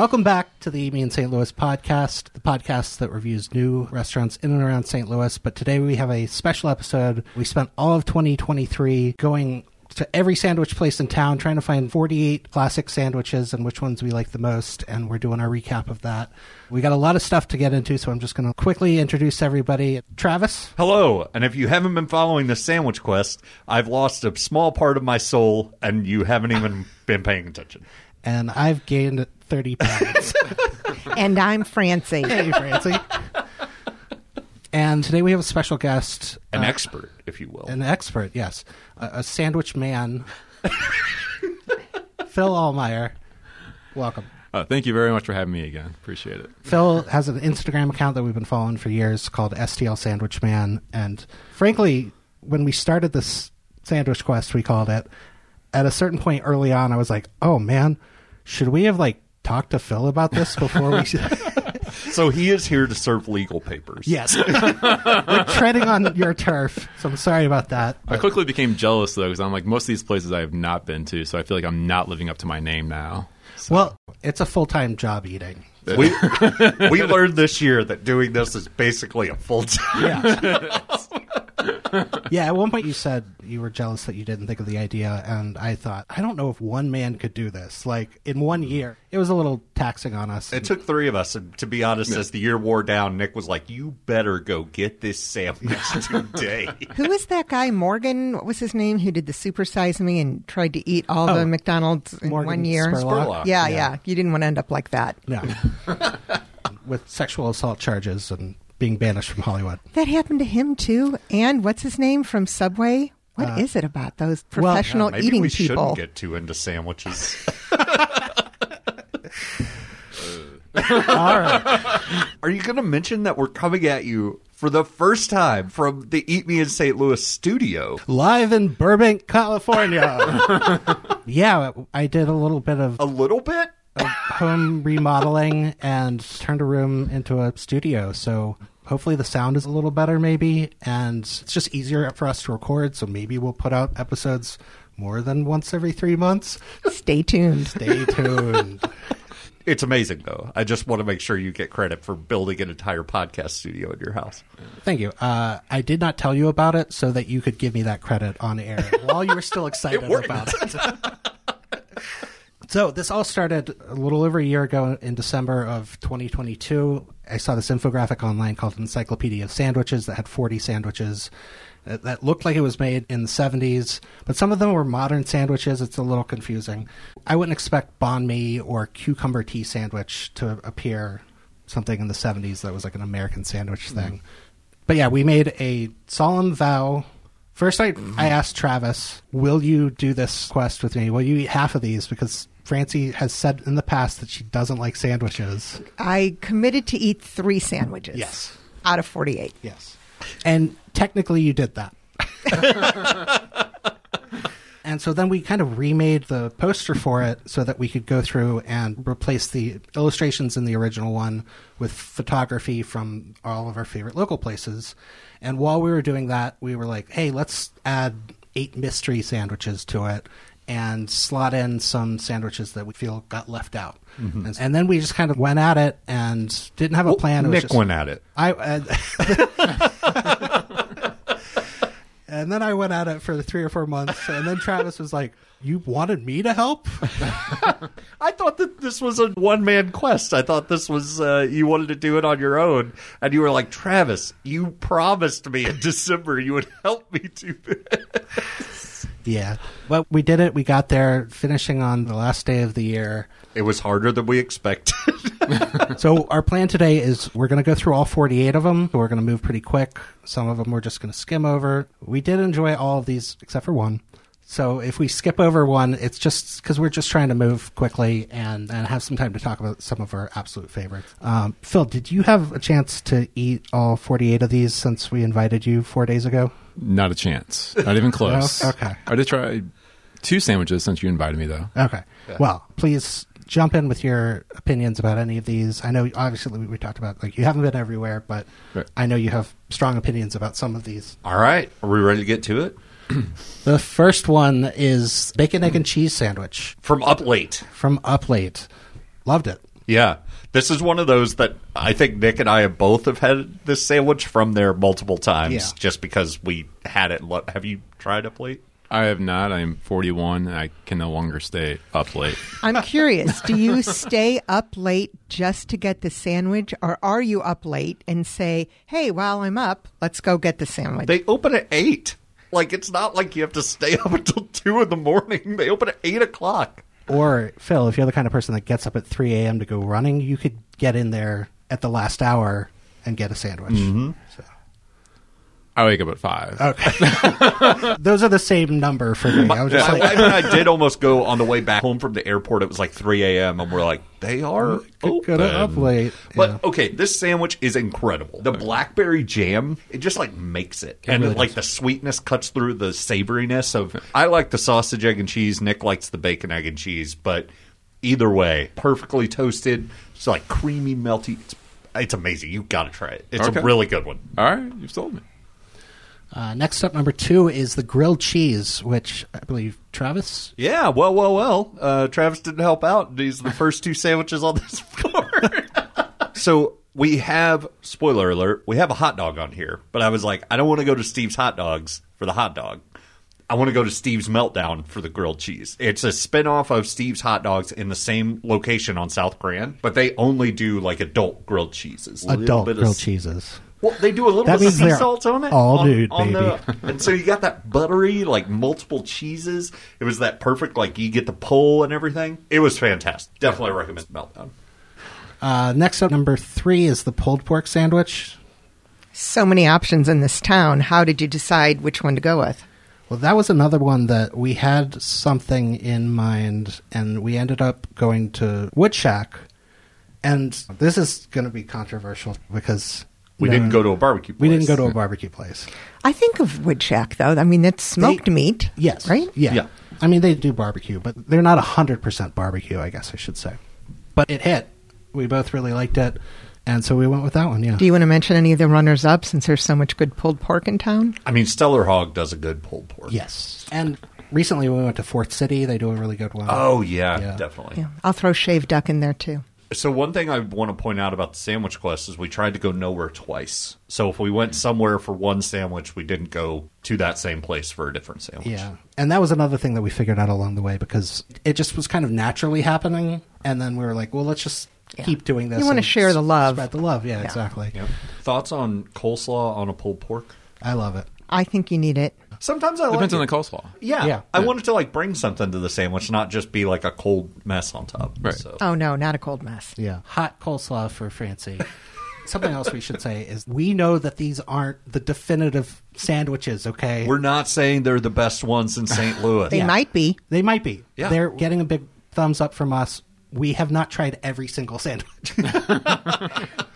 Welcome back to the Me in St. Louis podcast, the podcast that reviews new restaurants in and around St. Louis. But today we have a special episode. We spent all of 2023 going to every sandwich place in town trying to find 48 classic sandwiches and which ones we like the most. And we're doing our recap of that. We got a lot of stuff to get into, so I'm just going to quickly introduce everybody. Travis, Hello, and if you haven't been following the Sandwich Quest, I've lost a small part of my soul, and you haven't even been paying attention. and I've gained 30 pounds. And I'm Francie. hey, Francie. And today we have a special guest, An uh, expert, if you will. an expert, yes, a, a sandwich man, Phil Allmeyer. Welcome. Uh, thank you very much for having me again. Appreciate it. Phil has an Instagram account that we've been following for years called STL Sandwich Man. And frankly, when we started this sandwich quest, we called it, at a certain point early on, I was like, oh man, should we have like talked to Phil about this before we. so he is here to serve legal papers. yes. We're treading on your turf. So I'm sorry about that. I quickly became jealous though because I'm like most of these places I have not been to, so I feel like I'm not living up to my name now. Well, it's a full time job eating. We, we learned this year that doing this is basically a full time. Yeah. yeah, at one point you said you were jealous that you didn't think of the idea, and I thought, I don't know if one man could do this. Like, in one mm-hmm. year, it was a little taxing on us. It took three of us, and to be honest, as the year wore down, Nick was like, "You better go get this sandwich today." who is that guy, Morgan? What was his name? Who did the supersize me and tried to eat all Oh, the McDonald's in Morgan one year? Spurlock. Spurlock. Yeah, Yeah. yeah, You didn't want to end up like that. No. With sexual assault charges and being banished from Hollywood. That happened to him too. And what's his name from Subway? What uh, is it about those professional well, professional Maybe eating we people? shouldn't get too into sandwiches. All right. Are you going to mention that we're coming at you for the first time from the Eat Me in St. Louis studio? Live in Burbank, California. yeah, I did a little bit of A little bit? Of home remodeling and turned a room into a studio. So hopefully the sound is a little better, maybe, and it's just easier for us to record. So maybe we'll put out episodes more than once every three months. Stay tuned. Stay tuned. It's amazing, though. I just want to make sure you get credit for building an entire podcast studio in your house. Thank you. Uh, I did not tell you about it so that you could give me that credit on air while you were still excited worked. about it. so this all started a little over a year ago in December of 2022. I saw this infographic online called Encyclopedia of Sandwiches that had 40 sandwiches that, that looked like it was made in the 70s, but some of them were modern sandwiches. It's a little confusing. I wouldn't expect banh mi or cucumber tea sandwich to appear something in the 70s that was like an American sandwich hmm. thing. But yeah, we made a solemn vow. First, I, I hmm. asked Travis, Will you do this quest with me? Will you eat half of these? Because Francie has said in the past that she doesn't like sandwiches. I committed to eat three sandwiches. Yes. Out of 48. Yes. And technically, you did that. and so then we kind of remade the poster for it so that we could go through and replace the illustrations in the original one with photography from all of our favorite local places. And while we were doing that, we were like, hey, let's add eight mystery sandwiches to it and slot in some sandwiches that we feel got left out. And, and then we just kind of went at it and didn't have a plan. It was Nick just- went at it. I uh, and then I went at it for three or four months, and then Travis was like, "You wanted me to help?" I thought that this was a one man quest. I thought this was uh, you wanted to do it on your own, and you were like, Travis, you promised me in December you would help me do this. Yeah, but we did it. We got there, finishing on the last day of the year. It was harder than we expected. So our plan today is we're going to go through all 48 of them. We're going to move pretty quick. Some of them we're just going to skim over. We did enjoy all of these except for one. So if we skip over one, it's just because we're just trying to move quickly and, and have some time to talk about some of our absolute favorites. Um, Phil, did you have a chance to eat all 48 of these since we invited you four days ago? Not a chance. Not even close. No? Okay. I did try two sandwiches since you invited me though. Okay. Well, please jump in with your opinions about any of these. I know, obviously, we, we talked about like you haven't been everywhere, but Right. I know you have strong opinions about some of these. All right, are we ready to get to it? The first one is bacon, egg, and cheese sandwich From Up Late. from Up Late. Loved it. Yeah. This is one of those that I think Nick and I have both have had this sandwich from there multiple times Yeah. just because we had it. lo- Have you tried up late? I have not. I'm 41 and I can no longer stay up late. I'm curious. Do you stay up late just to get the sandwich, or are you up late and say, "Hey, while I'm up, let's go get the sandwich"? They open at 8. Like, it's not like you have to stay up until 2 in the morning. They open at 8 o'clock. Or Phil, if you're the kind of person that gets up at 3 a.m. to go running, you could get in there at the last hour and get a sandwich. Mm-hmm. So, I wake up at 5. okay. Those are the same number for me. I was just My like, wife and I did almost go on the way back home from the airport. It was like 3 a.m. and we're like, they are Could up open. late. But yeah. okay, this sandwich is incredible. The blackberry jam, it just like makes it, and really like does. the sweetness cuts through the savoriness of. I like the sausage, egg, and cheese. Nick likes the bacon, egg, and cheese. But either way, perfectly toasted. It's like creamy, melty. It's, it's amazing. You got to try it. It's Okay. a really good one. All right, you've sold me. Uh, next up, number two is the grilled cheese, which I believe Travis. Yeah, well, well, well. Uh, Travis didn't help out. These are the first two sandwiches on this floor. so we have, spoiler alert, we have a hot dog on here. But I was like, I don't want to go to Steve's Hot Dogs for the hot dog. I want to go to Steve's Meltdown for the grilled cheese. It's a spinoff of Steve's Hot Dogs in the same location on South Grand, but they only do like adult grilled cheeses. Adult bit of grilled cheeses. Well, they do a little That bit of sea salt on it. all on, nude, on baby. the- and so you got that buttery, like multiple cheeses. It was that perfect, like you get the pull and everything. It was fantastic. Definitely recommend Meltdown. Uh, next up, number three is the pulled pork sandwich. so many options in this town. How did you decide which one to go with? Well, that was another one that we had something in mind, and we ended up going to Wood Shack. And this is going to be controversial because We no- didn't go to a barbecue. Place. We didn't go to a barbecue place. I think of Wood Shack though. I mean, it's smoked They- meat. Yes. right. Yeah. Yeah. I mean, they do barbecue, but they're not 100% barbecue, I guess I should say. But it hit. We both really liked it. And so we went with that one, yeah. Do you want to mention any of the runners up since there's so much good pulled pork in town? I mean, Stellar Hog does a good pulled pork. yes. And recently we went to Fourth City. They do a really good one. Oh yeah, Yeah. definitely. Yeah, I'll throw shaved duck in there too. So one thing I want to point out about the sandwich quest is we tried to go nowhere twice. So if we went somewhere for one sandwich, we didn't go to that same place for a different sandwich. Yeah. And that was another thing that we figured out along the way because it just was kind of naturally happening. And then we were like, well, let's just keep doing this. You wanna share the love. Spread the love. Yeah, exactly. Yep. Thoughts on coleslaw on a pulled pork? I love it. I think you need it. Sometimes I like it. Depends like on it. the coleslaw. Yeah. Yeah. I wanted to like bring something to the sandwich, not just be like a cold mess on top. Right. So. Oh no, not a cold mess. Yeah. Hot coleslaw for Francie. Something else we should say is we know that these aren't the definitive sandwiches, okay? We're not saying they're the best ones in St. Louis. They Yeah. might be. they might be. Yeah. They're getting a big thumbs up from us. We have not tried every single sandwich.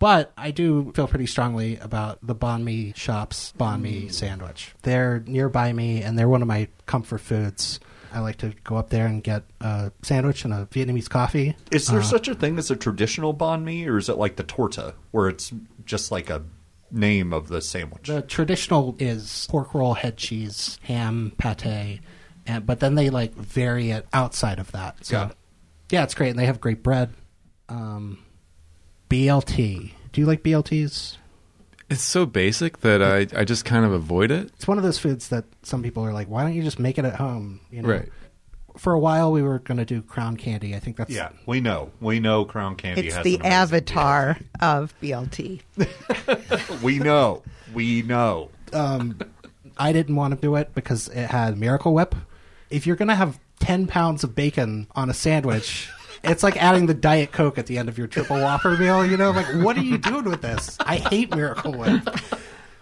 but I do feel pretty strongly about the Banh Mi shop's Banh Mi sandwich. They're nearby me and they're one of my comfort foods. I like to go up there and get a sandwich and a Vietnamese coffee. Is there Uh, such a thing as a traditional banh mi, or is it like the torta, where it's just like a name of the sandwich? The traditional is pork roll, head cheese, ham, pate, and but then they like vary it outside of that. So it. yeah, it's great, and they have great bread. Um, BLT. Do you like BLTs? It's so basic that I, I just kind of avoid it. It's one of those foods that some people are like, "Why don't you just make it at home?" You know? Right. For a while, we were going to do crown candy. I think that's yeah, we know. We know Crown Candy It's has the an amazing avatar of BLT. beer. We know. We know. um, I didn't want to do it because it had Miracle Whip. If you're going to have 10 pounds of bacon on a sandwich, it's like adding the Diet Coke at the end of your triple Whopper meal. You know, like, what are you doing with this? I hate Miracle Whip.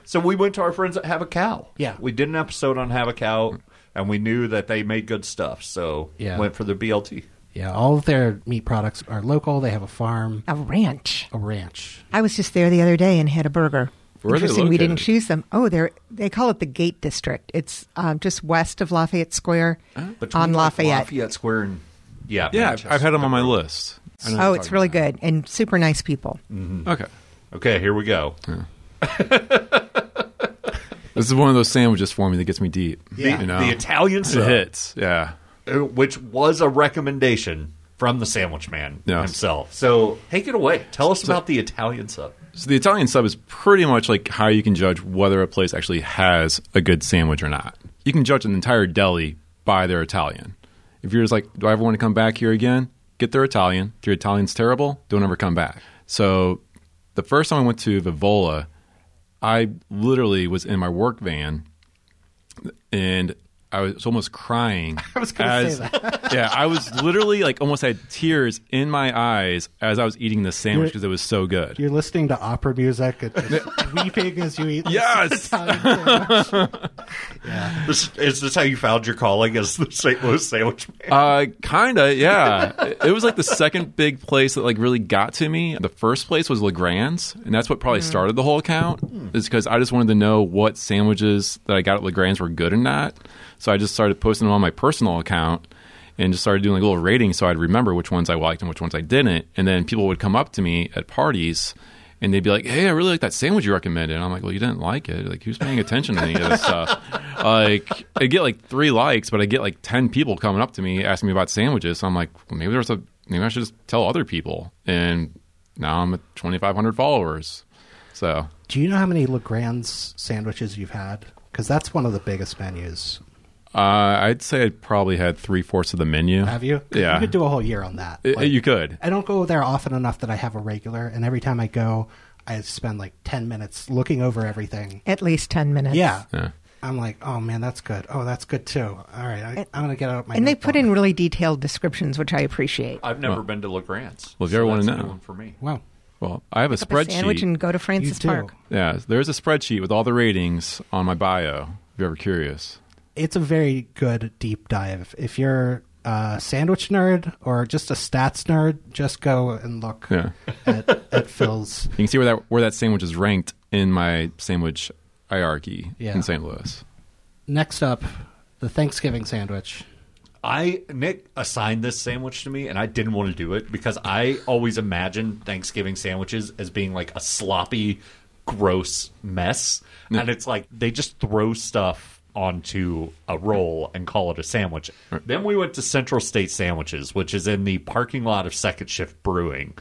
So we went to our friends at Have a Cow. Yeah. We did an episode on Have a Cow, and we knew that they made good stuff. So Yeah. went for the BLT. Yeah, all of their meat products are local. They have a farm, A ranch. a ranch. I was just there the other day and had a burger. Where Interesting, we didn't choose them. Oh, they're they call it the Gate District. It's um, just west of Lafayette Square Between, on like, Lafayette. Lafayette Square and yeah, Yeah, I've, Manchester. I've had them on my list. I know Oh, it's talking really good and super nice people. about. Okay. Okay, here we go. This is one of those sandwiches for me that gets me deep. Yeah. You know? The Italian it sub, hits. Yeah. uh, which was a recommendation from the Sandwich Man Yes. himself. So take it away. Tell us about the Italian sub. So the Italian sub is pretty much like how you can judge whether a place actually has a good sandwich or not. You can judge an entire deli by their Italian. If you're just like, do I ever want to come back here again? Get their Italian. If your Italian's terrible, don't ever come back. So the first time I went to Vivola, I literally was in my work van and I was almost crying. I was gonna as, say yeah, I was literally like almost had tears in my eyes as I was eating this sandwich because it was so good. You're listening to opera music and just weeping as you eat. Yes! Italian yeah. This, is this how you found your calling as the St. Louis Sandwich Man? Uh, kinda, yeah. It- it was like the second big place that like really got to me. The first place was Legrand's, and that's what probably started the whole account. Is because I just wanted to know what sandwiches that I got at Legrand's were good or not. So I just started posting them on my personal account and just started doing like little ratings so I'd remember which ones I liked and which ones I didn't. And then people would come up to me at parties. And they'd be like, "Hey, I really like that sandwich you recommended." And I'm like, "Well, you didn't like it. Like, who's paying attention to any of this stuff?" like, I get like three likes, but I get like ten people coming up to me asking me about sandwiches. So I'm like, well, maybe there's a maybe I should just tell other people. And now I'm at 2,500 followers. So Do you know how many Legrand's sandwiches you've had? Because that's one of the biggest menus. Uh, I'd say I probably had three fourths of the menu. Have you? Yeah. You could do a whole year on that. I- Like, you could. I don't go there often enough that I have a regular, and every time I go, I spend like 10 minutes looking over everything. At least 10 minutes. Yeah. Yeah. I'm like, oh man, that's good. Oh, that's good too. All right, I, I'm going to get out my And they put in really detailed descriptions, which I appreciate. I've never Well- been to LeGrand's. Well, if you ever wanna know. one for me. Wow. Well, I have a Pick up a sandwich spreadsheet. and go to Francis. Park. Yeah, there's a spreadsheet with all the ratings on my bio. If you're ever curious. It's a very good deep dive. If you're a sandwich nerd or just a stats nerd, just go and look Yeah. at, at Phil's. You can see where that where that sandwich is ranked in my sandwich hierarchy Yeah. in St. Louis. Next up, the Thanksgiving sandwich. I Nick assigned this sandwich to me, and I didn't want to do it because I always imagine Thanksgiving sandwiches as being like a sloppy, gross mess, and it's like they just throw stuff onto a roll and call it a sandwich. Then we went to Central State Sandwiches, which is in the parking lot of Second Shift Brewing.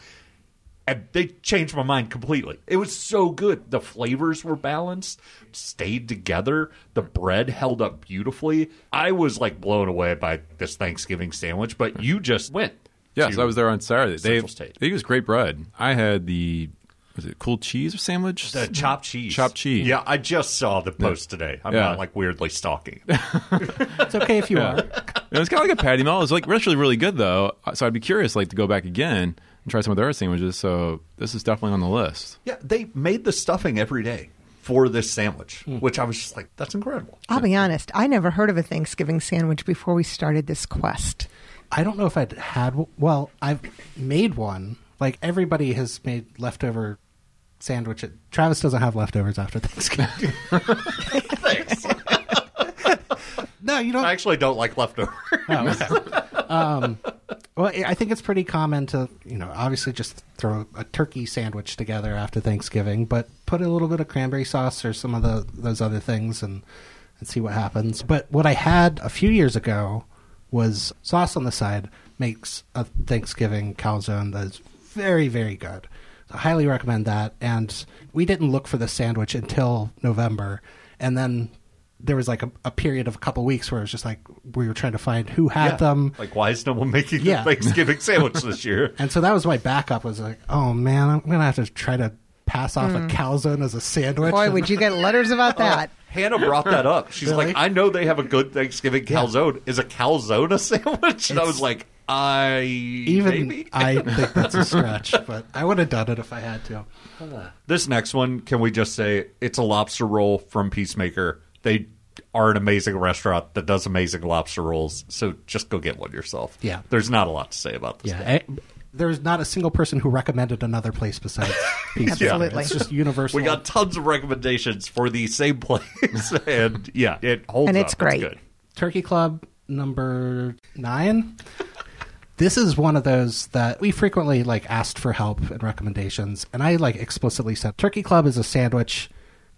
And they changed my mind completely. It was so good. The flavors were balanced, stayed together. The bread held up beautifully. I was like blown away by this Thanksgiving sandwich, but you just went. Yes, I was there on Saturday. They Central State. they use great bread. I had the was it cool cheese sandwich? The chopped cheese. Chopped cheese. Yeah, I just saw the post today. I'm Yeah. not like weirdly stalking. It's okay if you are. It was kind of like a patty melt. It was like actually really good though. So I'd be curious like to go back again and try some of their sandwiches. So this is definitely on the list. yeah, they made the stuffing every day for this sandwich, Hmm. which I was just like, that's incredible. I'll be honest, I never heard of a Thanksgiving sandwich before we started this quest. I don't know if I'd had. Well, I've made one. Like everybody has made leftover sandwiches. Travis doesn't have leftovers after Thanksgiving. Thanks. no, you don't. I actually don't like leftovers. Oh, um, well, I think it's pretty common to, you know, obviously just throw a turkey sandwich together after Thanksgiving, but put a little bit of cranberry sauce or some of the those other things and and see what happens. But what I had a few years ago was sauce on the side makes a Thanksgiving calzone that's very very good. I highly recommend that. And we didn't look for the sandwich until November, and then there was like a, a period of a couple weeks where it was just like we were trying to find who had Yeah. them. Like, why is no one making Yeah. the Thanksgiving sandwich this year? And so that was my backup. Was like, oh man, I'm gonna have to try to pass off a hmm. calzone as a sandwich. Boy, would you get letters about oh. that. Hannah brought that up. She's Really? like, I know they have a good Thanksgiving calzone. Is a calzone a sandwich? And I was like, I Even maybe. I think that's a stretch, but I would have done it if I had to. This next one, can we just say it's a lobster roll from Peacemaker? They are an amazing restaurant that does amazing lobster rolls. So just go get one yourself. Yeah. There's not a lot to say about this. Yeah, I, eh, there's not a single person who recommended another place besides Peacemaker. Absolutely. It's just universal. We got tons of recommendations for the same place, and yeah, it holds And up. it's great. good. Turkey Club number nine. This is one of those that we frequently like asked for help and recommendations, and I like explicitly said Turkey Club is a sandwich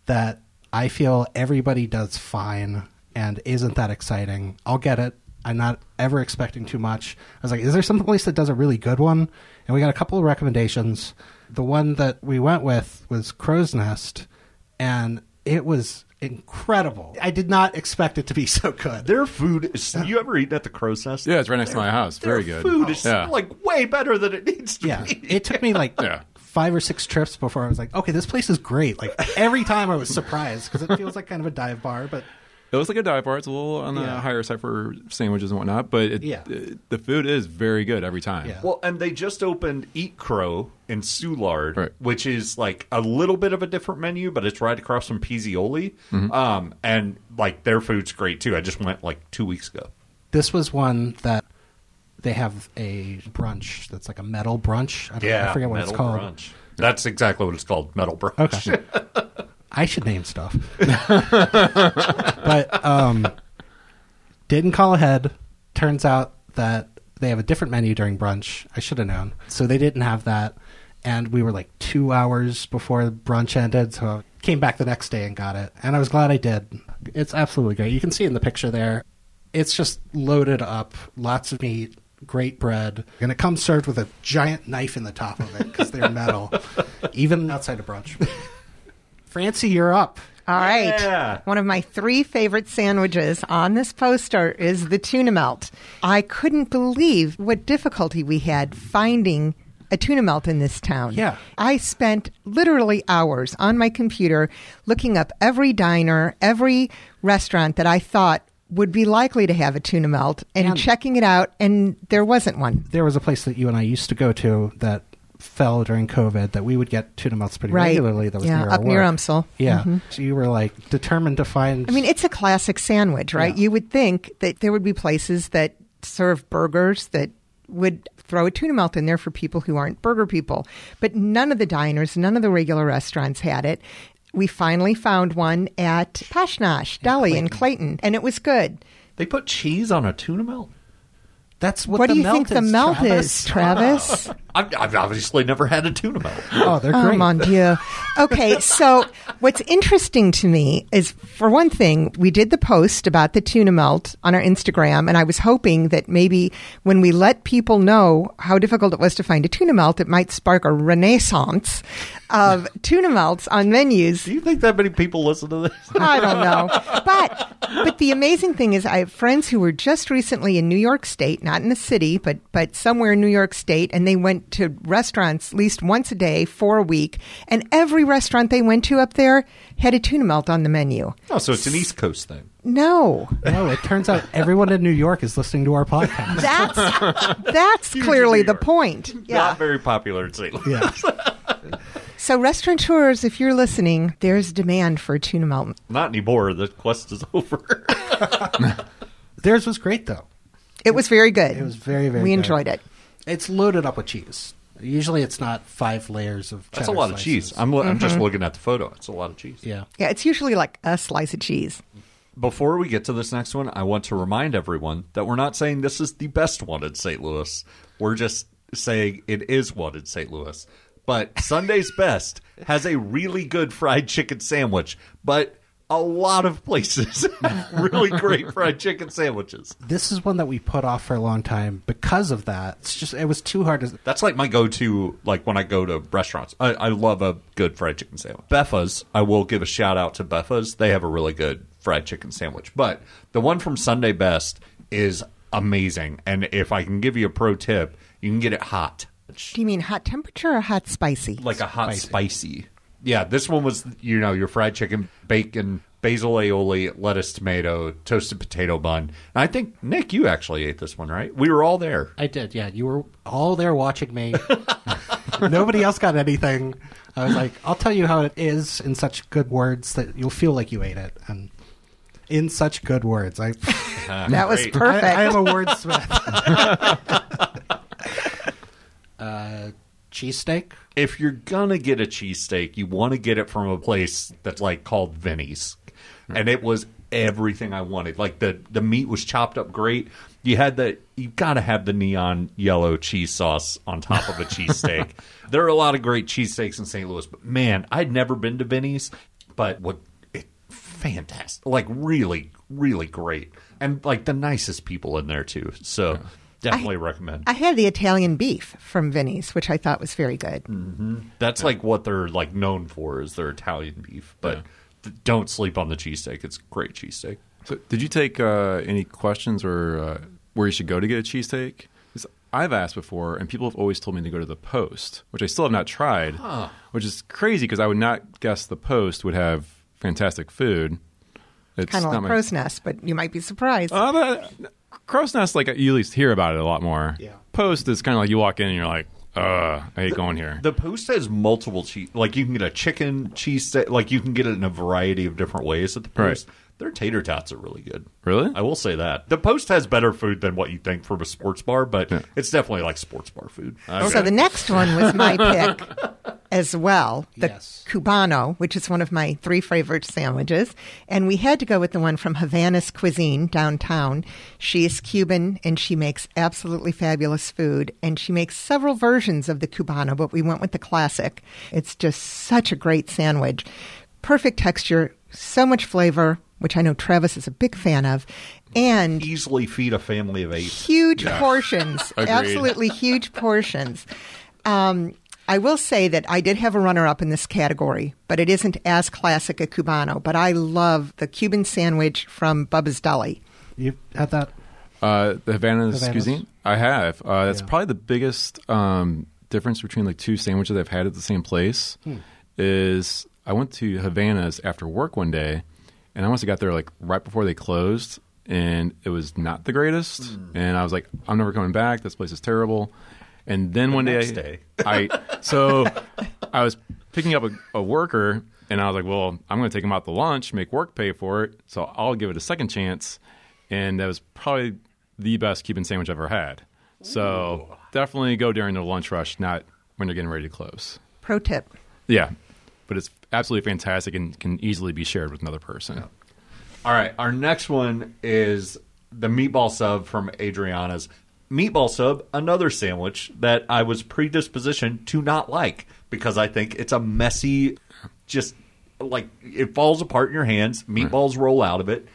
that I feel everybody does fine and isn't that exciting. I'll get it. I'm not ever expecting too much. I was like, is there some place that does a really good one? And we got a couple of recommendations. The one that we went with was Crow's Nest, and it was incredible. I did not expect it to be so good. Their food is. You ever eaten at the Crow's Nest? Yeah, it's right next to my house. Very good. Food is Yeah. like way better than it needs to yeah, be. it took me like Yeah. five or six trips before I was like, okay, this place is great. Like every time I was surprised because it feels like kind of a dive bar, but It looks like a dive bar. It's a little on the Yeah. higher side for sandwiches and whatnot, but it, Yeah. it- the food is very good every time. Yeah. Well, and they just opened Eat Crow in Soulard, Right. which is like a little bit of a different menu, but it's right across from Pizzeoli. Mm-hmm. Um, and like their food's great too. I just went like two weeks ago. this was one that they have a brunch that's like a metal brunch. I, don't, I forget what it's called. Brunch. That's exactly what it's called, Metal Brunch. Okay. I should name stuff. but um, didn't call ahead. Turns out that they have a different menu during brunch. I should have known. So they didn't have that. And we were like two hours before brunch ended. So I came back the next day and got it. And I was glad I did. It's absolutely great. You can see in the picture there. It's just loaded up, lots of meat, great bread. And it comes served with a giant knife in the top of it because they're metal, even outside of brunch. Francie, you're up. All right. Yeah. One of my three favorite sandwiches on this poster is the tuna melt. I couldn't believe what difficulty we had finding a tuna melt in this town. Yeah. I spent literally hours on my computer looking up every diner, every restaurant that I thought would be likely to have a tuna melt and And- checking it out, and there wasn't one. There was a place that you and I used to go to that fell during COVID that we would get tuna melts pretty Right. regularly. That was Yeah, near up our near work. Umsel. Yeah. Mhm. So you were like determined to find. I mean, it's a classic sandwich, right? Yeah. You would think that there would be places that serve burgers that would throw a tuna melt in there for people who aren't burger people. But none of the diners, none of the regular restaurants had it. We finally found one at Posh Nosh Deli in Clayton, and it was good. They put cheese on a tuna melt. that's what, What, the do you melt think the melt Travis. is, Travis? I've, I've obviously never had a tuna melt. Oh, they're great. Oh, great. mon Dieu. Okay, so what's interesting to me is, for one thing, we did the post about the tuna melt on our Instagram, and I was hoping that maybe when we let people know how difficult it was to find a tuna melt, it might spark a renaissance of tuna melts on menus. Do you think that many people listen to this? I don't know. But but the amazing thing is I have friends who were just recently in New York State, not in the city, but but somewhere in New York State and they went to restaurants at least once a day for a week and every restaurant they went to up there had a tuna melt on the menu. Oh, so it's an East Coast thing. No. No, it turns out everyone in New York is listening to our podcast. That's that's Huge clearly the point. Yeah. Not very popular in St. Louis. yeah. So restaurateurs, if you're listening, there's demand for a tuna melt. Not anymore. The quest is over. Theirs was great though. It was very good. It was very very. We good. enjoyed it. It's loaded up with cheese. Usually, it's not five layers of. That's a cheddar lot of cheese. I'm, lo- I'm Mm-hmm. just looking at the photo. It's a lot of cheese. Yeah. Yeah, it's usually like a slice of cheese. Before we get to this next one, I want to remind everyone that we're not saying this is the best one in St. Louis. We're just saying it is one in St. Louis. But Sunday's Best has a really good fried chicken sandwich, but a lot of places have really great fried chicken sandwiches. This is one that we put off for a long time because of that. It's just it was too hard to. That's like my go-to, like when I go to restaurants. I, I love a good fried chicken sandwich. Beffa's, I will give a shout out to Beffa's. They have a really good fried chicken sandwich. But the one from Sunday Best is amazing. And if I can give you a pro tip, you can get it hot, Do you mean hot temperature or hot spicy? like a hot Spicy. spicy. Yeah, this one was, you know, your fried chicken, bacon, basil aioli, lettuce, tomato, toasted potato bun. And I think Nick, you actually ate this one, right? We were all there. I did, yeah. You were all there watching me. Nobody else got anything. I was like, I'll tell you how it is in such good words that you'll feel like you ate it. And in such good words. I, that was perfect. I, I am a wordsmith. uh, cheesesteak? if you're gonna get a cheesesteak, you want to get it from a place that's like called Vinnie's, and it was everything I wanted. Like the the meat was chopped up great. You had the you got to have the neon yellow cheese sauce on top of a cheesesteak. there are a lot of great cheesesteaks in St. Louis, but man, I'd never been to Vinnie's, but what it fantastic. Like really, really great, and like the nicest people in there too. So definitely recommend. I had the Italian beef from Vinnie's, which I thought was very good. That's like what they're like known for is their Italian beef, but Yeah. th- don't sleep on the cheesesteak. It's great cheesesteak. So, did you take uh, any questions or uh, where you should go to get a cheesesteak? I've asked before, and people have always told me to go to the Post, which I still have not tried, which is crazy because I would not guess the Post would have fantastic food. It's Kind of like my- crow's nest, but you might be surprised. Uh, but, Crow's Nest, like you at least hear about it a lot more. Yeah. Post is kind of like you walk in and you're like, uh, I hate going here. The Post has multiple cheese. Like you can get a chicken cheesesteak. Like you can get it in a variety of different ways at the Post. Their tater tots are really good. Really? I will say that the Post has better food than what you think from a sports bar, but it's definitely like sports bar food. So the next one was my pick as well, the Yes. Cubano, which is one of my three favorite sandwiches. And we had to go with the one from Havana's Cuisine downtown. She is Cuban and she makes absolutely fabulous food. And she makes several versions of the Cubano, but we went with the classic. It's just such a great sandwich. Perfect texture, so much flavor, which I know Travis is a big fan of. And Easily feed a family of eight. huge portions, absolutely huge portions. Um, I will say that I did have a runner up in this category, but it isn't as classic a Cubano. But I love the Cuban sandwich from Bubba's Deli. You've had that? Uh, the Havana's, Havana's? cuisine, I have. Uh, that's Yeah. probably the biggest um, difference between like two sandwiches I've had at the same place. Hmm. Is I went to Havana's after work one day, and I must have got there like right before they closed, and it was not the greatest. Hmm. And I was like, I'm never coming back. This place is terrible. And then one day, day. I so I was picking up a, a worker, and I was like, "Well, I'm going to take him out to lunch, make work pay for it, so I'll give it a second chance." And that was probably the best Cuban sandwich I've ever had. So definitely go during the lunch rush, not when you're getting ready to close. Pro tip. Yeah, but it's absolutely fantastic and can easily be shared with another person. All right, our next one is the meatball sub from Adriana's. Meatball sub, another sandwich that I was predispositioned to not like because I think it's a messy, just like it falls apart in your hands. Meatballs roll out of it.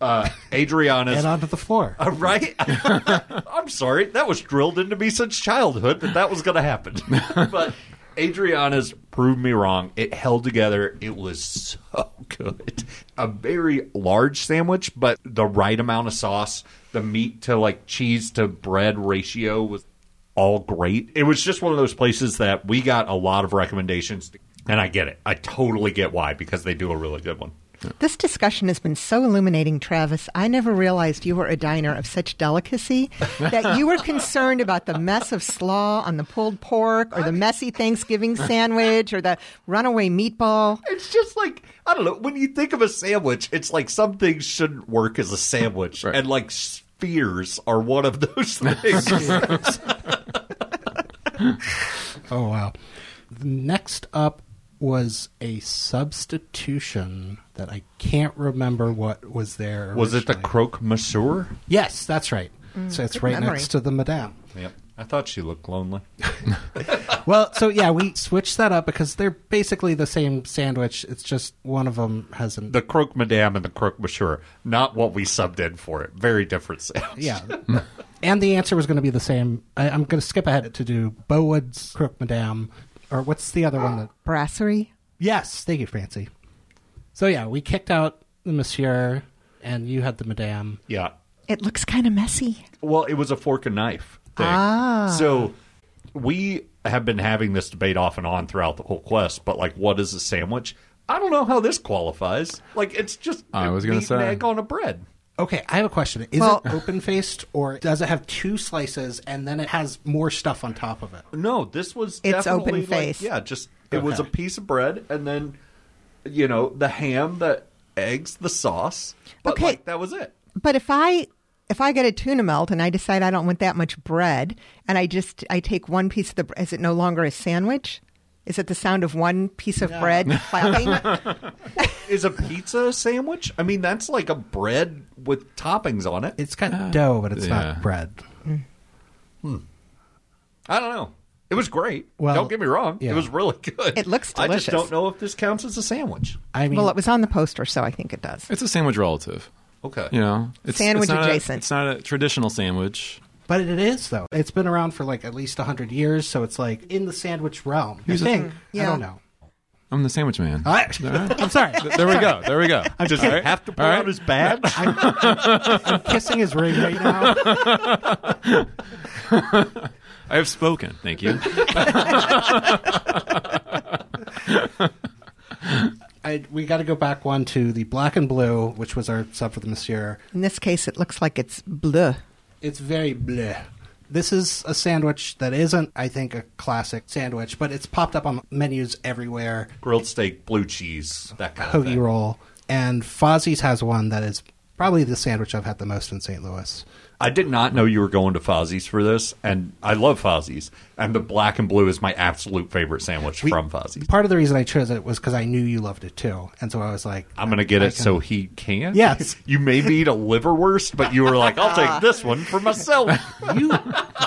Uh, Adriana's And onto the floor. Uh, right? I'm sorry. That was drilled into me since childhood that that was going to happen. but Adriana's proved me wrong. It held together. It was so good. A very large sandwich, but the right amount of sauce, the meat to like cheese to bread ratio was all great. It was just one of those places that we got a lot of recommendations. And I get it. I totally get why because they do a really good one. This discussion has been so illuminating, Travis. I never realized you were a diner of such delicacy that you were concerned about the mess of slaw on the pulled pork or the messy Thanksgiving sandwich or the runaway meatball. It's just like I don't know. When you think of a sandwich, it's like some things shouldn't work as a sandwich, Right. and like spheres are one of those things. Oh wow. Next up was a substitution that I can't remember what was there. Was it the croque monsieur? Yes, that's right. Mm, so it's right memory. next to the Madame. Yep. I thought she looked lonely. Well, so yeah, we switched that up because they're basically the same sandwich. It's just one of them has an The croque madame and the croque monsieur, not what we subbed in for it. Very different sandwich. yeah. and the answer was going to be the same. I, I'm going to skip ahead to do Bowood's croque Madame, or what's the other one that? Brasserie? Yes, thank you, Francie. So yeah, we kicked out the Monsieur, and you had the Madame. Yeah. It looks kind of messy. Well, it was a fork and knife thing. Ah. So we have been having this debate off and on throughout the whole quest, but like, what is a sandwich? I don't know how this qualifies. Like, it's just I was gonna meat and say. egg on a bread. Okay, I have a question. Is Well- it open faced, or does it have two slices and then it has more stuff on top of it? No, this was It's open-faced. Like, yeah, just it was a piece of bread, and then you know the ham, the eggs, the sauce. But Okay. like, that was it. But if I if I get a tuna melt and I decide I don't want that much bread and I just I take one piece of the is it no longer a sandwich? Is it the sound of one piece of bread clapping? Is a pizza a sandwich? I mean, that's like a bread with toppings on it. It's got dough, but it's yeah. not bread. Mm. Hmm. I don't know. It was great. Well, don't get me wrong. yeah. It was really good. It looks delicious. I just don't know if this counts as a sandwich. I mean, well, it was on the poster, so I think it does. It's a sandwich relative. Okay. You know, it's Sandwich it's not a- adjacent. it's not a traditional sandwich. But it is though. It's been around for like at least hundred years, so it's like in the sandwich realm. I think. Mm-hmm. I Yeah. don't know. I'm the sandwich man. I, I'm sorry. there we go. There we go. Does All he right. have to pull All right. out his badge? I'm kissing his ring right now. I have spoken. Thank you. I, we got to go back one to the black and blue, which was our sub for the monsieur. In this case, it looks like it's bleu. It's very bleh. This is a sandwich that isn't, I think, a classic sandwich, but it's popped up on menus everywhere. Grilled steak, blue cheese, that kind of Hoagie thing. roll, and Fozzie's has one that is probably the sandwich I've had the most in St. Louis. I did not know you were going to Fozzie's for this, and I love Fozzie's. And the black and blue is my absolute favorite sandwich We- from Fozzie's. Part of the reason I chose it was because I knew you loved it too, and so I was like, I'm going to get I it can- so he can. Yes. You made me eat a liverwurst, but you were like, "I'll take this one for myself." you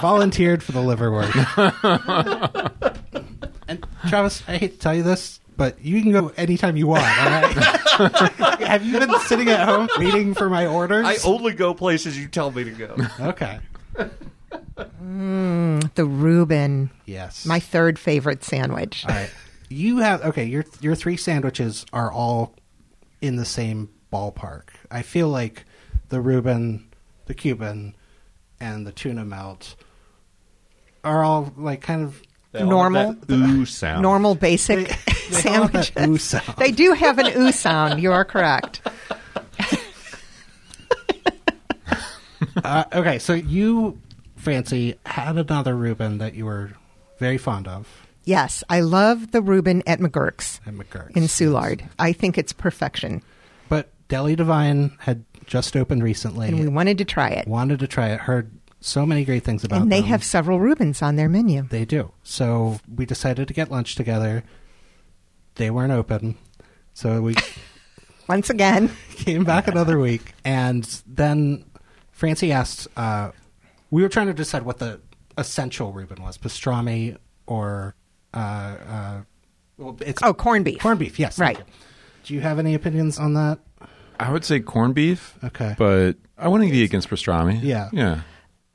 volunteered for the liverwurst. and Travis, I hate to tell you this, but you can go anytime you want. All right? Have you been sitting at home waiting for my orders? I only go places you tell me to go. okay. Mm, the Reuben, Yes. my third favorite sandwich. All right. You have okay. Your your three sandwiches are all in the same ballpark. I feel like the Reuben, the Cuban, and the tuna melt are all like kind of They all have Normal. that ooh sound. Normal, basic they all have that sandwiches. They do have an ooh sound. You are correct. Uh, okay, so you, Francie, had another Reuben that you were very fond of Yes, I love the Reuben at McGurk's at McGurk's. in Soulard. I think it's perfection, But Deli Divine had just opened recently. and we wanted to try it. wanted to try it. Heard so many great things about it. And they them. have several Reubens on their menu. They do. So we decided to get lunch together. They weren't open. So we Once again, came back another week. And then Francie asked, uh, we were trying to decide what the essential Reuben was pastrami or. Uh, uh, well, it's oh, corned beef. corned beef, yes. Right. you. Do you have any opinions on that? I would say corned beef. Okay. But I wouldn't be against pastrami. Yeah. Yeah.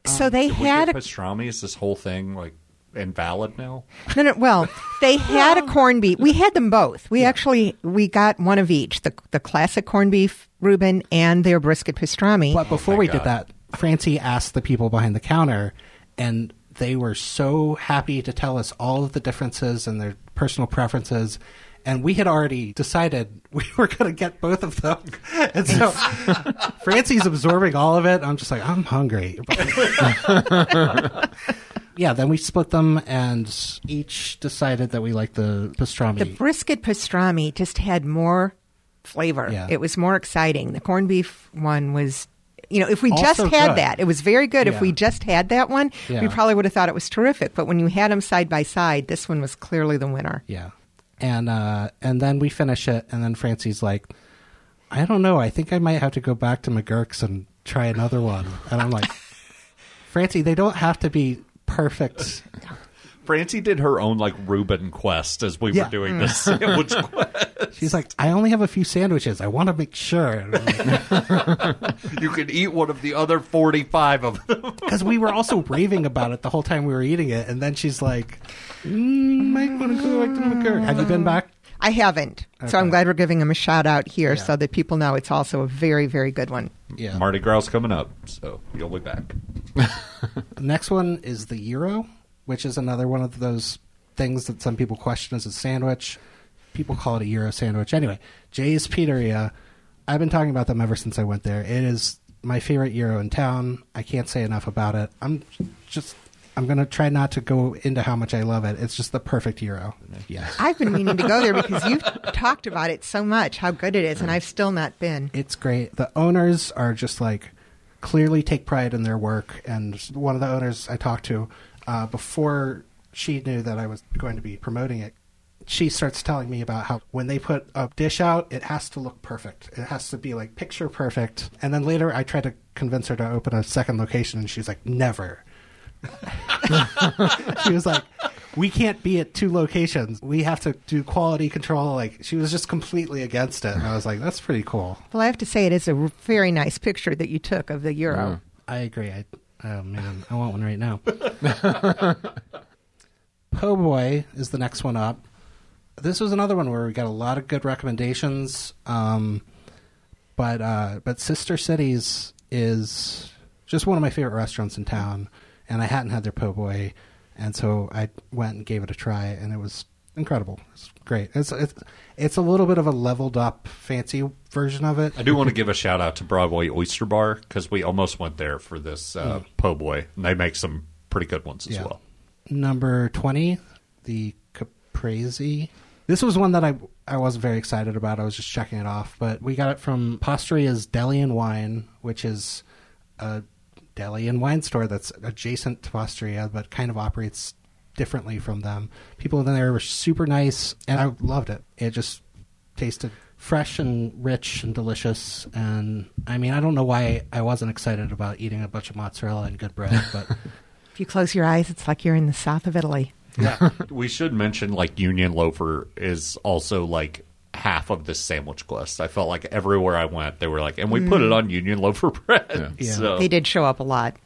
So they Did had a pastrami? Is this whole thing like invalid now? No, no. Well, they had a corned beef. We had them both. We actually we got one of each: the the classic corned beef Reuben and their brisket pastrami. But before thank we God. did that, Francie asked the people behind the counter, and they were so happy to tell us all of the differences and their personal preferences. And we had already decided we were going to get both of them. And so Francie's absorbing all of it. I'm just like, I'm hungry. Yeah, then we split them and each decided that we liked the pastrami. The brisket pastrami just had more flavor. Yeah. It was more exciting. The corned beef one was. You know, if we Also just had good. that, it was very good. Yeah. If we just had that one, Yeah. we probably would have thought it was terrific. But when you had them side by side, this one was clearly the winner. Yeah. And uh and then we finish it and then Francie's like, I don't know, I think I might have to go back to McGurk's and try another one. And I'm like, Francie, they don't have to be perfect. Francie did her own like Reuben quest as we Yeah. were doing this sandwich quest. She's like, I only have a few sandwiches. I want to make sure. You can eat one of the other forty-five of them. Because we were also raving about it the whole time we were eating it. And then she's like, mm, might want to go back to McGurk. Have you been back? I haven't, so I'm glad we're giving them a shout out here, Yeah. so that people know it's also a very, very good one. Yeah. Mardi Gras coming up, so you'll be back. Next one is the gyro, which is another one of those things that some people question as a sandwich. People call it a gyro sandwich. Anyway, J's Pitarita. I've been talking about them ever since I went there. It is my favorite gyro in town. I can't say enough about it. I'm just I'm going to try not to go into how much I love it. It's just the perfect gyro. Yes. I've been meaning to go there because you've talked about it so much, how good it is, and I've still not been. It's great. The owners are just like clearly take pride in their work. And one of the owners I talked to uh, before she knew that I was going to be promoting it, she starts telling me about how when they put a dish out, it has to look perfect. It has to be like picture perfect. And then later, I tried to convince her to open a second location, and she's like, "Never." she was like, we can't be at two locations. We have to do quality control. Like she was just completely against it, and I was like, that's pretty cool. Well, I have to say it is a very nice picture that you took of the gyro. I agree. I oh man, I want one right now. Po' Boy is the next one up. This was another one where we got a lot of good recommendations. Um, but uh, but Sister Cities is just one of my favorite restaurants in town, and I hadn't had their po' boy, and so I went and gave it a try, and it was incredible. It's great. It's it's it's a little bit of a leveled up, fancy version of it. I do want to give a shout out to Broadway Oyster Bar because we almost went there for this uh, po' boy, and they make some pretty good ones as Yeah. well. Number twenty, the Caprese. This was one that I I wasn't very excited about. I was just checking it off, but we got it from Pastaria's Deli and Wine, which is a deli and wine store that's adjacent to Pastaria, but kind of operates differently from them. People in there were super nice, and I loved it. It just tasted fresh and rich and delicious. And I mean, I don't know why I wasn't excited about eating a bunch of mozzarella and good bread, but If you close your eyes, it's like you're in the south of Italy. yeah, We should mention like Union Loafer is also like half of this sandwich quest. I felt like everywhere I went, they were like, and we put it on Union Loafer bread. Yeah. So They did show up a lot.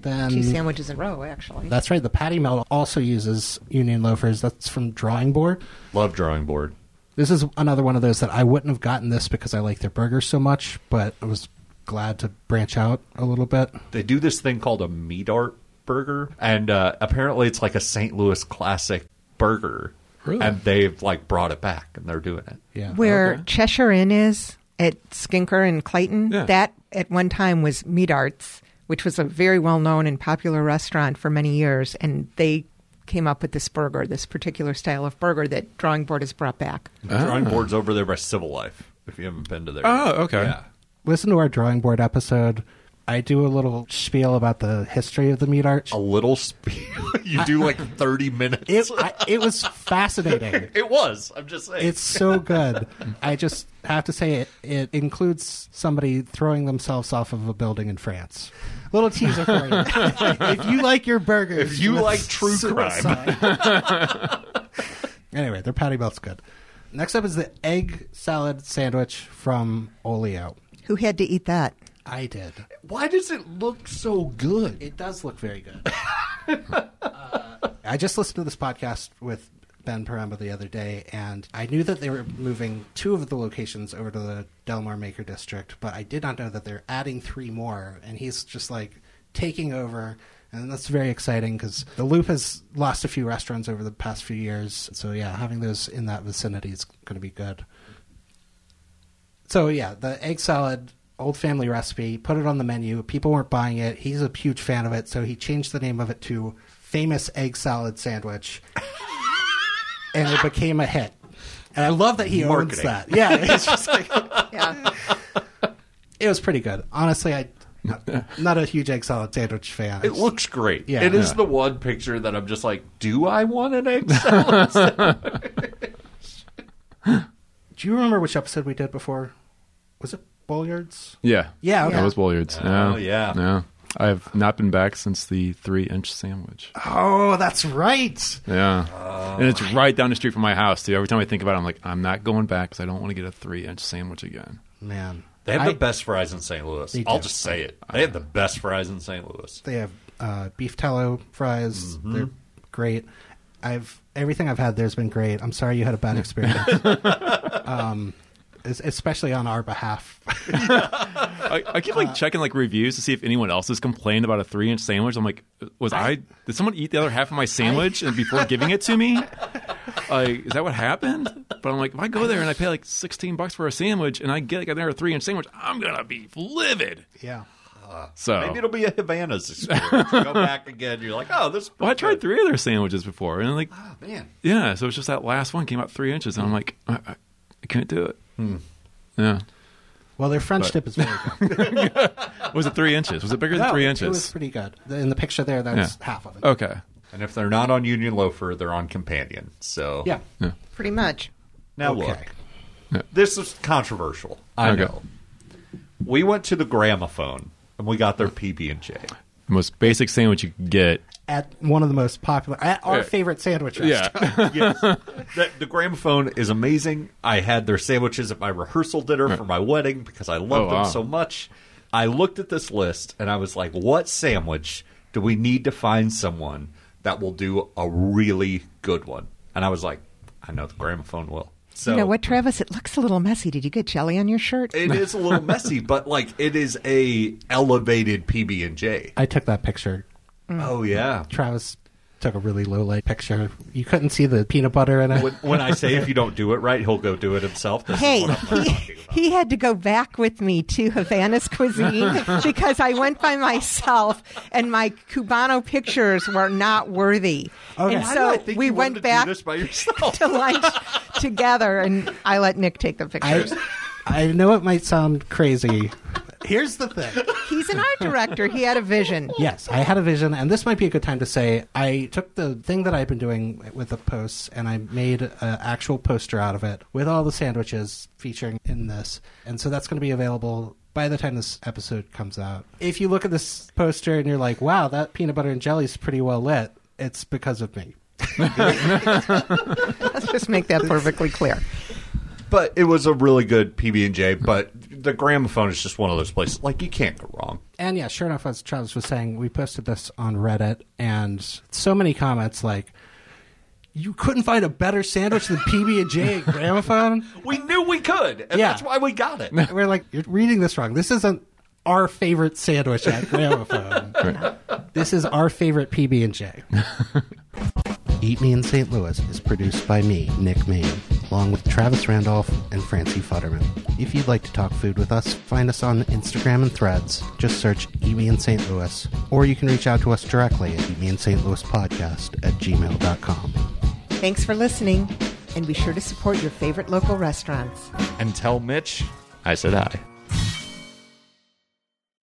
then Two sandwiches in a row, actually. That's right. The patty melt also uses Union loafers. That's from Drawing Board. love drawing board. This is another one of those that I wouldn't have gotten this because I like their burgers so much, but I was glad to branch out a little bit. They do this thing called a Medart burger, and uh, apparently it's like a St. Louis classic burger. Really? And they've like brought it back, and they're doing it. Yeah. Where Okay. Cheshire Inn is at Skinker and Clayton, Yeah. that at one time was Medart's, which was a very well known and popular restaurant for many years. And they came up with this burger, this particular style of burger that Drawing Board has brought back. The drawing ah. board's over there by Civil Life. If you haven't been to there, Oh, okay. Yeah. Listen to our Drawing Board episode. I do a little spiel about the history of the Medart. A little spiel. you do like thirty minutes. It, I, it was fascinating. It was. I'm just saying. It's so good. I just have to say it, it includes somebody throwing themselves off of a building in France. Little teaser for you. if you like your burgers, If you like true suicide. anyway, their patty melt's good. Next up is the egg salad sandwich from Olio. Who had to eat that? I did. Why does it look so good? It does look very good. uh, I just listened to this podcast with Ben Poremba the other day, and I knew that they were moving two of the locations over to the Delmar Maker District, but I did not know that they're adding three more, and he's just like taking over. And that's very exciting because the Loop has lost a few restaurants over the past few years. So, yeah, having those in that vicinity is going to be good. So yeah, the egg salad, old family recipe, put it on the menu. People weren't buying it. He's a huge fan of it, so he changed the name of it to Famous Egg Salad Sandwich. and it became a hit. And I love that he owns that. Yeah, it's just like Yeah. it was pretty good. Honestly, I not, not a huge egg salad sandwich fan. It looks great. Yeah. it is Yeah. the one picture that I'm just like, do I want an egg salad? Do you remember which episode we did before? Was it Bolyard's? Yeah. Yeah, okay. That was Bolyard's. Oh, yeah. Yeah. I have not been back since the three inch sandwich. Oh, that's right. Yeah. Oh, and it's right down the street from my house, too. Every time I think about it, I'm like, I'm not going back because I don't want to get a three inch sandwich again. Man. They have I- the best fries in St. Louis. I'll just say it. They have the best fries in St. Louis. They have uh, beef tallow fries. Mm-hmm. They're great. I've everything I've had there's been great. I'm sorry you had a bad experience. um, es- especially on our behalf. I, I keep like checking like reviews to see if anyone else has complained about a three inch sandwich. I'm like, was I, did someone eat the other half of my sandwich and before giving it to me? Like, is that what happened? But I'm like, if I go there and I pay like 16 bucks for a sandwich and I get like another three inch sandwich, I'm gonna be livid. yeah. So Maybe it'll be a Havana's experience. Go back again. You're like, oh, this. well, I tried good. three other sandwiches before, and like, Oh, man. yeah, so it's just that last one came out three inches, and I'm like, I, I, I couldn't do it. Hmm. Yeah, Well, their French But- dip is very good. was it three inches? Was it bigger than three inches? It was pretty good. In the picture there, that's Yeah. half of it. Okay. And if they're not on Union Loafer, they're on Companion. So Yeah. Pretty much. Now Okay. look, this is controversial. I Okay. know. We went to the gramophone and we got their PB and J. The most basic sandwich you could get at one of the most popular, at our Yeah. favorite sandwich Yeah. yes. the, the gramophone is amazing. I had their sandwiches at my rehearsal dinner for my wedding because I love Oh, them so much. I looked at this list and I was like, what sandwich do we need to find someone that will do a really good one? And I was like, I know the gramophone will. So you know what, Travis? It looks a little messy. Did you get jelly on your shirt? it is a little messy, but like it is a elevated PB and J. I took that picture. Mm. Oh yeah. Travis took a really low light picture. You couldn't see the peanut butter in it. When, when I say if you don't do it right, he'll go do it himself. This Hey, is what I'm he, he had to go back with me to Havana's cuisine because I went by myself and my Cubano pictures were not worthy. Okay. And Why do I so think we went wanted to back this by yourself? to lunch together and I let Nick take the I, pictures. I know it might sound crazy. Here's the thing. He's an art director. He had a vision. Yes, I had a vision, and this might be a good time to say I took the thing that I've been doing with the posts and I made an actual poster out of it with all the sandwiches featuring in this. And so that's going to be available by the time this episode comes out. If you look at this poster and you're like, wow, that peanut butter and jelly is pretty well lit, it's because of me. Let's just make that perfectly clear. But it was a really good PB and J. But the gramophone is just one of those places like you can't go wrong. And yeah, sure enough, as Travis was saying, we posted this on Reddit, and so many comments like, "You couldn't find a better sandwich than PB and J at Gramophone." We knew we could, and Yeah. that's why we got it. We're like, "You're reading this wrong. This isn't our favorite sandwich at Gramophone. this is our favorite PB and J." Eat Me in St. Louis is produced by me, Nick Main, along with Travis Randolph and Francie Futterman. If you'd like to talk food with us, find us on Instagram and threads. Just search Eat Me in St. Louis, or you can reach out to us directly at Eat Me in St. Louis Podcast at gmail.com. Thanks for listening, and be sure to support your favorite local restaurants. And tell Mitch I said hi.